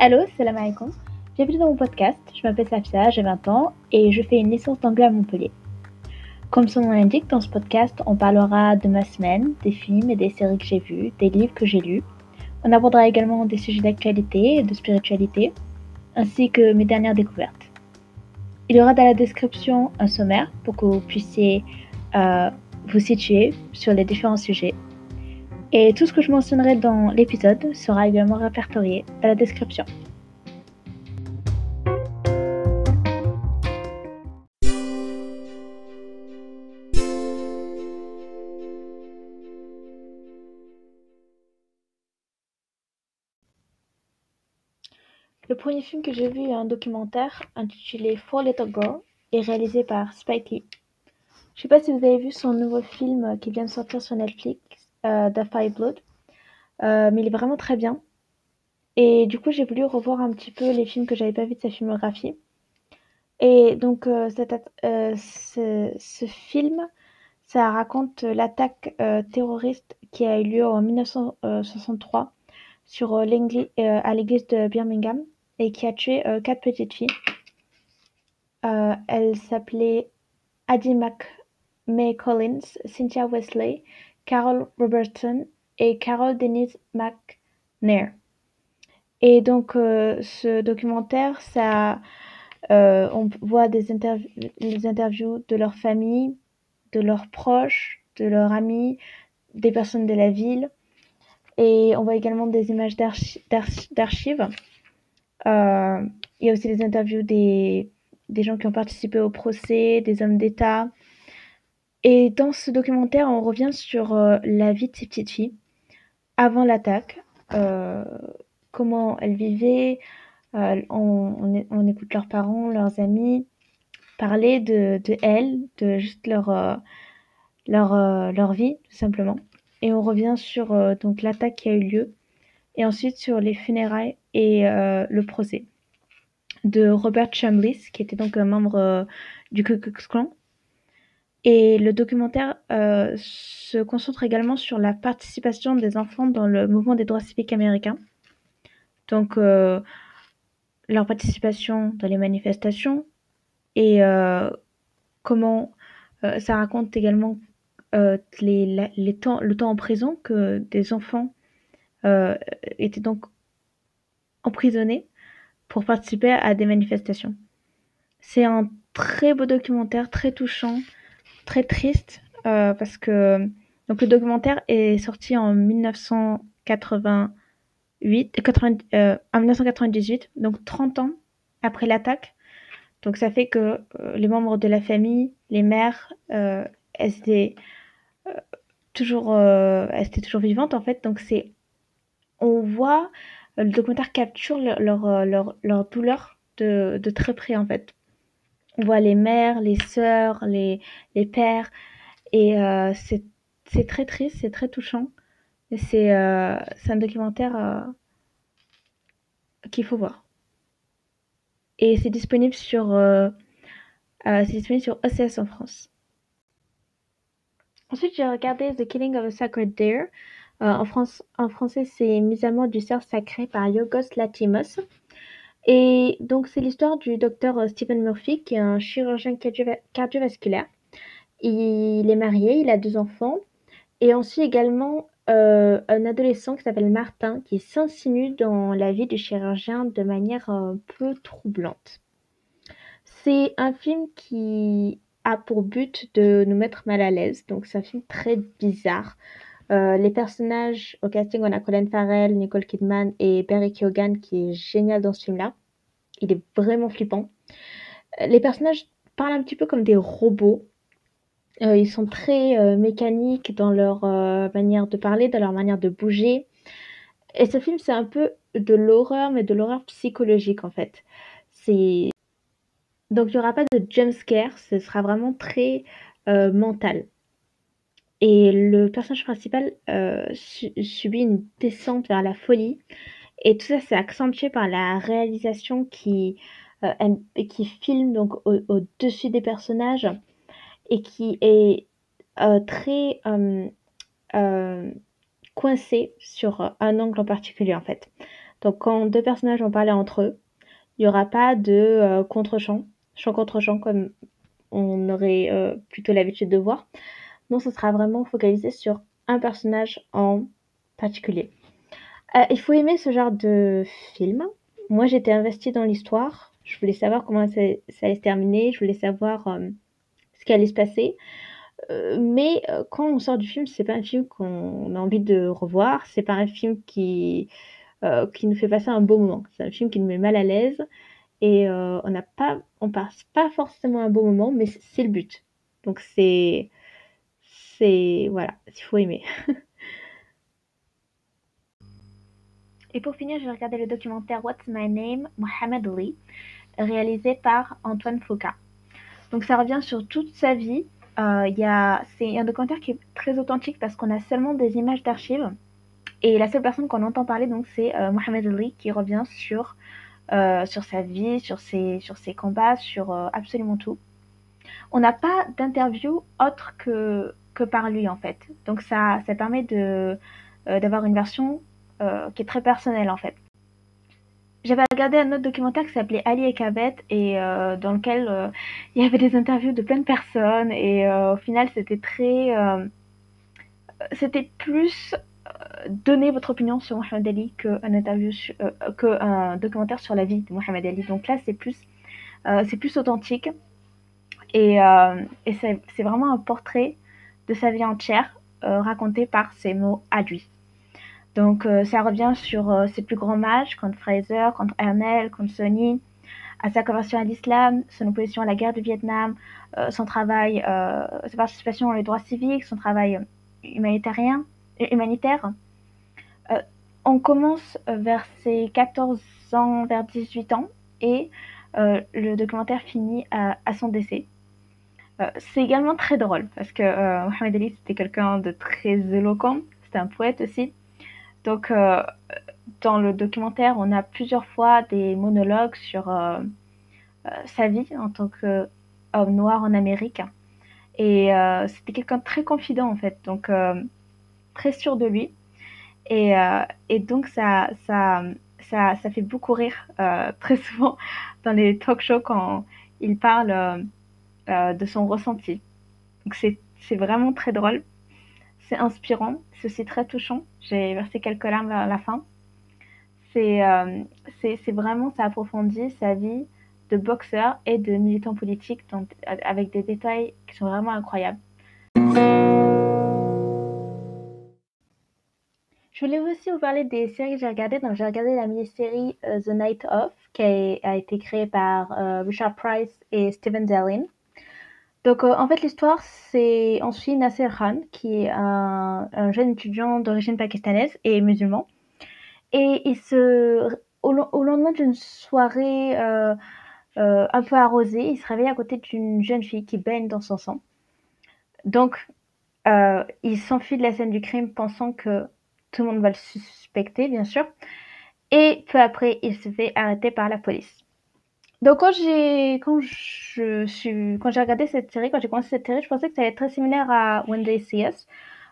Allô, salam alaikum. Bienvenue dans mon podcast. Je m'appelle Safia, j'ai 20 ans et je fais une licence d'anglais à Montpellier. Comme son nom l'indique, dans ce podcast, on parlera de ma semaine, des films et des séries que j'ai vus, des livres que j'ai lus. On abordera également des sujets d'actualité et de spiritualité, ainsi que mes dernières découvertes. Il y aura dans la description un sommaire pour que vous puissiez euh, vous situer sur les différents sujets et tout ce que je mentionnerai dans l'épisode sera également répertorié dans la description. Le premier film que j'ai vu est un documentaire intitulé Four Little Girls et réalisé par Spike Lee. Je sais pas si vous avez vu son nouveau film qui vient de sortir sur Netflix euh, Blood. Euh, mais il est vraiment très bien. Et du coup, j'ai voulu revoir un petit peu les films que j'avais pas vus de sa filmographie. Et donc, euh, ce, film, ça raconte l'attaque terroriste qui a eu lieu en 1963 sur à l'église de Birmingham et qui a tué quatre petites filles. elles s'appelaient Addie May Collins, Cynthia Wesley, Carol Robertson et Carol Denise McNair. Et donc, euh, ce documentaire, ça, euh, on voit des interviews de leur famille, de leurs proches, de leurs amis, des personnes de la ville. Et on voit également des images d'archives. Euh, il y a aussi des interviews des, des gens qui ont participé au procès, des hommes d'État, et dans ce documentaire, on revient sur euh, la vie de ces petites filles avant l'attaque, euh, comment elles vivaient, euh, on, écoute leurs parents, leurs amis parler de, de elles, de juste leur, leur, leur vie, tout simplement. Et on revient sur donc l'attaque qui a eu lieu, et ensuite sur les funérailles et le procès de Robert Chambliss, qui était donc un membre du Ku Klux Klan et le documentaire euh, se concentre également sur la participation des enfants dans le mouvement des droits civiques américains. Donc, euh, leur participation dans les manifestations et euh, comment ça raconte également les, temps, le temps en prison que des enfants étaient donc emprisonnés pour participer à des manifestations. C'est un très beau documentaire, très touchant très triste euh, parce que donc le documentaire est sorti en 1988, 1998, euh, donc 30 ans après l'attaque. Donc ça fait que euh, les membres de la famille, les mères, elles étaient toujours, elles étaient toujours vivantes en fait. Donc c'est, on voit le documentaire capture leur, leur, leur, douleur de, de très près en fait on voit les mères, les sœurs, les, pères. Et euh, c'est, très triste, c'est très touchant. Et c'est, euh, un documentaire euh, qu'il faut voir. Et c'est disponible sur, disponible sur OCS en France. Ensuite, j'ai regardé The Killing of a Sacred Deer. en, en français, c'est Mise à mort du cerf sacré par Yorgos Latimos. Et donc, c'est l'histoire du docteur euh, Stephen Murphy, qui est un chirurgien cardiovasculaire. Il est marié, il a deux enfants. Et ensuite également euh, un adolescent qui s'appelle Martin, qui s'insinue dans la vie du chirurgien de manière un peu troublante. C'est un film qui a pour but de nous mettre mal à l'aise. Donc, c'est un film très bizarre. Euh, les personnages au casting, on a Colin Farrell, Nicole Kidman et Barry Keoghan qui est génial dans ce film-là. Il est vraiment flippant. Euh, les personnages parlent un petit peu comme des robots. Euh, ils sont très mécaniques dans leur manière de parler, dans leur manière de bouger. Et ce film, c'est un peu de l'horreur, mais de l'horreur psychologique en fait. Donc il n'y aura pas de jump scare, ce sera vraiment très mental. Et le personnage principal euh, subit une descente vers la folie. Et tout ça, c'est accentué par la réalisation qui, euh, qui filme donc au-dessus des personnages et qui est euh, très coincé sur un angle en particulier en fait. Donc quand deux personnages vont parler entre eux, il n'y aura pas de euh, contre-champ, chant contre chant comme on aurait euh, plutôt l'habitude de voir. Non, ce sera vraiment focalisé sur un personnage en particulier. Euh, il faut aimer ce genre de film. Moi, j'étais investie dans l'histoire. Je voulais savoir comment ça, allait se terminer. Je voulais savoir ce qui allait se passer. mais quand on sort du film, c'est pas un film qu'on a envie de revoir. C'est pas un film qui euh, qui nous fait passer un beau moment. C'est un film qui nous met mal à l'aise et euh, on n'a pas, on passe pas forcément un beau moment, mais c'est le but. Donc c'est, c'est voilà, il faut aimer. et pour finir, j'ai regardé le documentaire What's My Name, Mohamed Ali, réalisé par Antoine Foucault. Donc ça revient sur toute sa vie. Euh, c'est un documentaire qui est très authentique parce qu'on a seulement des images d'archives et la seule personne qu'on entend parler, donc, c'est euh, Mohamed Ali qui revient sur, euh, sur sa vie, sur ses, sur ses combats, sur euh, absolument tout. On n'a pas d'interview autre que, que par lui, en fait. Donc, ça, ça permet de, d'avoir une version qui est très personnelle, en fait. J'avais regardé un autre documentaire qui s'appelait Ali et Kabet et dans lequel il y avait des interviews de plein de personnes et au final c'était très c'était plus donner votre opinion sur Mohamed Ali qu'un interview euh, qu'un documentaire sur la vie de Mohamed Ali. Donc là, c'est plus, euh, c'est plus authentique et, euh, et c'est vraiment un portrait de sa vie entière raconté par ses mots à lui. Donc ça revient sur ses plus grands matchs contre Fraser, contre Ernel, contre Sonny, à sa conversion à l'islam, son opposition à la guerre du Vietnam, son travail, sa participation les droits civiques, son travail humanitaire, euh, on commence euh, vers ses 14 ans, vers 18 ans, et euh, le documentaire finit à, son décès. c'est également très drôle parce que Mohamed Ali c'était quelqu'un de très éloquent, c'était un poète aussi. Donc dans le documentaire, on a plusieurs fois des monologues sur sa vie en tant qu'homme noir en Amérique. Et c'était quelqu'un très confident en fait, donc très sûr de lui. Et, euh, et donc, ça, ça, ça, ça, fait beaucoup rire euh, très souvent dans les talk shows quand il parle euh, de son ressenti. Donc, c'est vraiment très drôle. C'est inspirant. C'est très touchant. J'ai versé quelques larmes vers la fin. C'est c'est vraiment, ça approfondit sa vie de boxeur et de militant politique donc, avec des détails qui sont vraiment incroyables. Je voulais aussi vous parler des séries que j'ai regardées. Donc, j'ai regardé la mini-série euh, The Night Of, qui a, été créée par euh, Richard Price et Steven Zellin. Donc, euh, en fait, l'histoire, c'est on suit Nasser Khan, qui est un, jeune étudiant d'origine pakistanaise et musulman. Et il se, au, lendemain d'une soirée un peu arrosée, il se réveille à côté d'une jeune fille qui baigne dans son sang. Donc, il s'enfuit de la scène du crime pensant que tout le monde va le suspecter, bien sûr. Et peu après, il se fait arrêter par la police. Donc quand j'ai quand je suis quand j'ai regardé cette série, quand j'ai commencé cette série, je pensais que ça allait être très similaire à When They See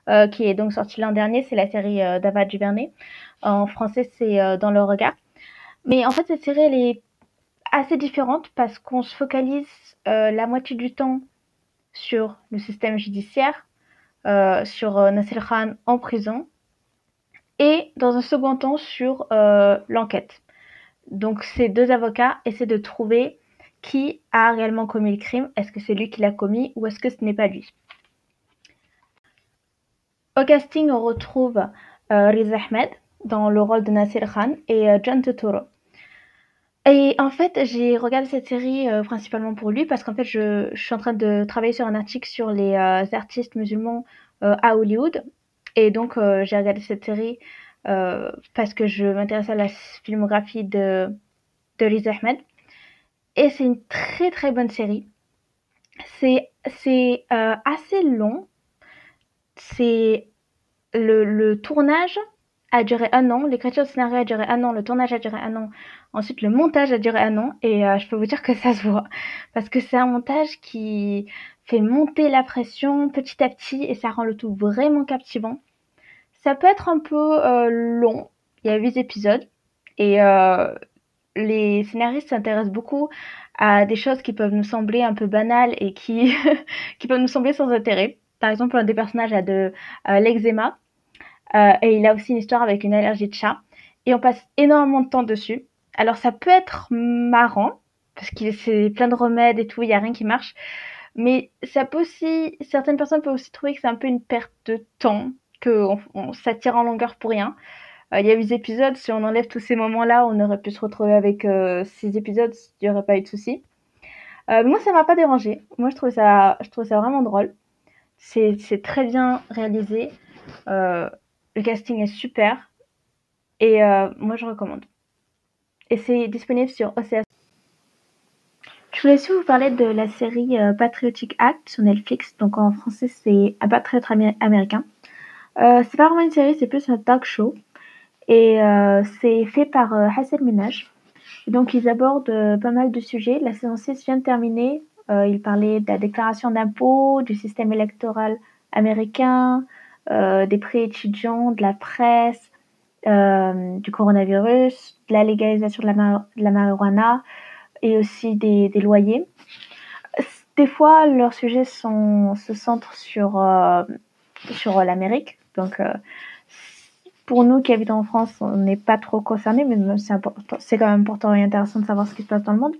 euh, qui est donc sorti l'an dernier. C'est la série euh, d'Ava. En français, c'est euh, Dans le regard. Mais en fait, cette série, elle est assez différente parce qu'on se focalise la moitié du temps sur le système judiciaire, sur Nasser Khan en prison, et dans un second temps sur euh, l'enquête. Donc ces deux avocats essaient de trouver qui a réellement commis le crime. Est-ce que c'est lui qui l'a commis ou est-ce que ce n'est pas lui? Au casting, on retrouve euh, Riz Ahmed dans le rôle de Nasir Khan et euh, John Turturro. Et en fait, j'ai regardé cette série euh, principalement pour lui parce qu'en fait, je, suis en train de travailler sur un article sur les artistes musulmans à Hollywood et donc, euh, j'ai regardé cette série euh, parce que je m'intéresse à la filmographie de, de Riz Ahmed. Et c'est une très très bonne série. C'est euh, assez long. C'est le, tournage a duré un an, l'écriture du scénario a duré un an, le tournage a duré un an, ensuite le montage a duré un an et je peux vous dire que ça se voit parce que c'est un montage qui fait monter la pression petit à petit et ça rend le tout vraiment captivant. Ça peut être un peu euh, long, il y a 8 épisodes, Et euh, les scénaristes s'intéressent beaucoup à des choses qui peuvent nous sembler un peu banales et qui, qui peuvent nous sembler sans intérêt. Par exemple, un des personnages a de euh, l'eczéma et il a aussi une histoire avec une allergie de chat. Et on passe énormément de temps dessus. Alors ça peut être marrant, parce que c'est plein de remèdes et tout, il n'y a rien qui marche. Mais ça peut aussi, certaines personnes peuvent aussi trouver que c'est un peu une perte de temps, on, s'attire en longueur pour rien. Euh, il y a des épisodes, si on enlève tous ces moments-là, on aurait pu se retrouver avec euh, épisodes, il n'y aurait pas eu de soucis. Euh, moi, ça m'a pas dérangé. Moi, je trouve ça, je trouve ça vraiment drôle. C'est, très bien réalisé. Euh, le casting est super. Et euh, moi, je recommande. Et c'est disponible sur OCS. Je voulais aussi vous parler de la série Patriotic Act sur Netflix. Donc en français, c'est Un patriote américain. Euh, c'est pas vraiment une série, c'est plus un talk show. Et euh, c'est fait par euh, Hassan Minaj. donc ils abordent pas mal de sujets. La saison 6 vient de terminer. ils parlaient de la déclaration d'impôts, du système électoral américain, des prix étudiants, de la presse, euh, du coronavirus, de la légalisation de la, marijuana et aussi des, loyers. Des fois, leurs sujets se centrent sur, euh, sur l'Amérique. Donc, euh, pour nous qui habitons en France, on n'est pas trop concernés, mais c'est quand même important et intéressant de savoir ce qui se passe dans le monde.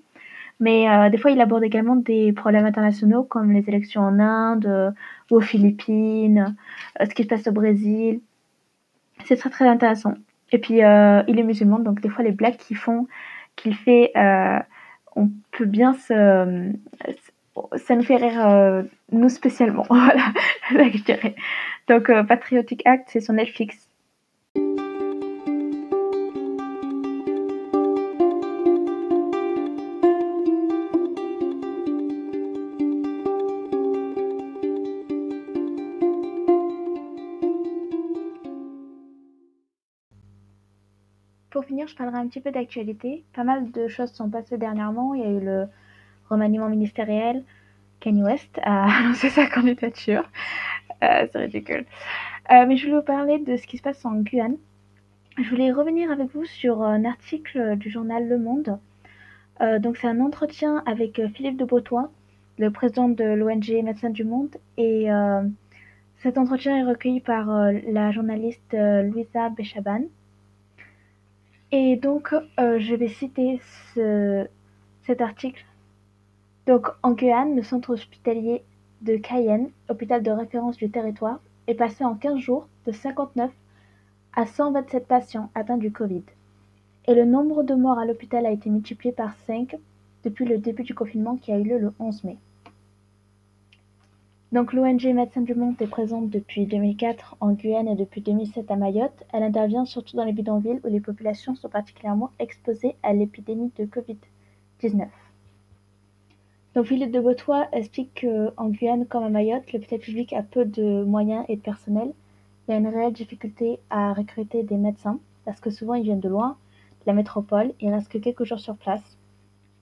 Mais euh, des fois, il aborde également des problèmes internationaux comme les élections en Inde euh, ou aux Philippines, euh, ce qui se passe au Brésil, c'est très très intéressant. Et puis euh, il est musulman, donc des fois les blagues qu'il fait, euh, on peut bien se, ça nous fait rire euh, nous spécialement. Voilà, je dirais. Donc euh, Patriotic Act, c'est sur Netflix. Pour finir, je parlerai un petit peu d'actualité. Pas mal de choses sont passées dernièrement. Il y a eu le remaniement ministériel. Kanye West a annoncé sa candidature. Euh, c'est ridicule. Euh, mais je voulais vous parler de ce qui se passe en Guyane. Je voulais revenir avec vous sur un article du journal Le Monde. Euh, donc c'est un entretien avec Philippe de Beautois, le président de l'ONG Médecins du Monde. Et cet entretien est recueilli par la journaliste Louisa Bechaban. Et donc, je vais citer ce, cet article. Donc, en Guyane, le centre hospitalier de Cayenne, hôpital de référence du territoire, est passé en 15 jours de 59 à 127 patients atteints du Covid. Et le nombre de morts à l'hôpital a été multiplié par 5 depuis le début du confinement qui a eu lieu le 11 mai. Donc l'ONG Médecins du Monde est présente depuis 2004 en Guyane et depuis 2007 à Mayotte. Elle intervient surtout dans les bidonvilles où les populations sont particulièrement exposées à l'épidémie de Covid-19. Donc Philippe de Botois explique qu'en Guyane comme à Mayotte, l'hôpital public a peu de moyens et de personnel. Il y a une réelle difficulté à recruter des médecins parce que souvent ils viennent de loin, de la métropole, ils restent que quelques jours sur place.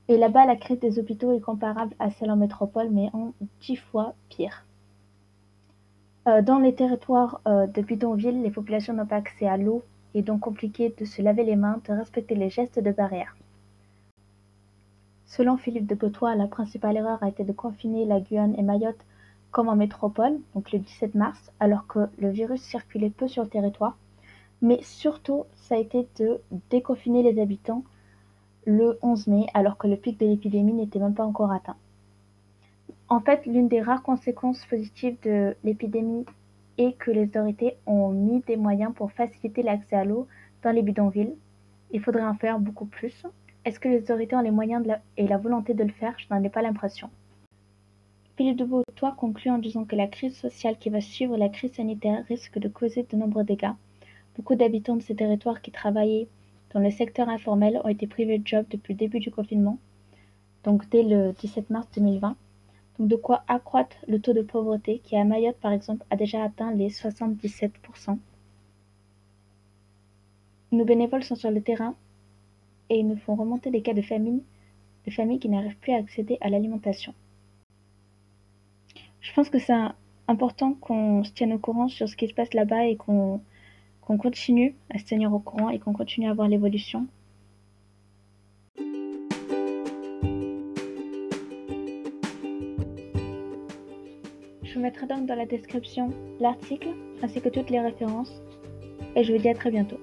Et là-bas, la crise des hôpitaux est comparable à celle en métropole, mais en dix fois pire. Euh, dans les territoires euh, de bidonville, les populations n'ont pas accès à l'eau et donc compliqué de se laver les mains, de respecter les gestes de barrière. Selon Philippe de Botois, la principale erreur a été de confiner la Guyane et Mayotte comme en métropole, donc le 17 mars, alors que le virus circulait peu sur le territoire. Mais surtout, ça a été de déconfiner les habitants le 11 mai, alors que le pic de l'épidémie n'était même pas encore atteint. En fait, l'une des rares conséquences positives de l'épidémie est que les autorités ont mis des moyens pour faciliter l'accès à l'eau dans les bidonvilles. Il faudrait en faire beaucoup plus. Est-ce que les autorités ont les moyens et la volonté de le faire? Je n'en ai pas l'impression. Philippe de Beautois conclut en disant que la crise sociale qui va suivre la crise sanitaire risque de causer de nombreux dégâts. Beaucoup d'habitants de ces territoires qui travaillaient dans le secteur informel ont été privés de job depuis le début du confinement, donc dès le 17 mars 2020. Donc de quoi accroître le taux de pauvreté qui à Mayotte par exemple a déjà atteint les 77%. Nos bénévoles sont sur le terrain et ils nous font remonter des cas de famine, de familles qui n'arrivent plus à accéder à l'alimentation. Je pense que c'est important qu'on se tienne au courant sur ce qui se passe là-bas et qu'on continue à se tenir au courant et qu'on continue à voir l'évolution. Je vous mettrai donc dans la description l'article ainsi que toutes les références et je vous dis à très bientôt.